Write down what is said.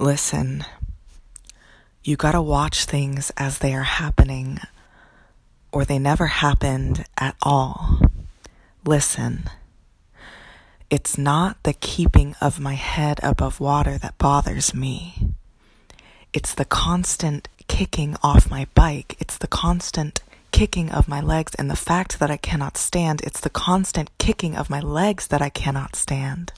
Listen, you gotta watch things as they are happening, or they never happened at all. Listen, it's not the keeping of my head above water that bothers me. It's the constant kicking off my bike. It's the constant kicking of my legs and the fact that I cannot stand. It's the constant kicking of my legs that I cannot stand.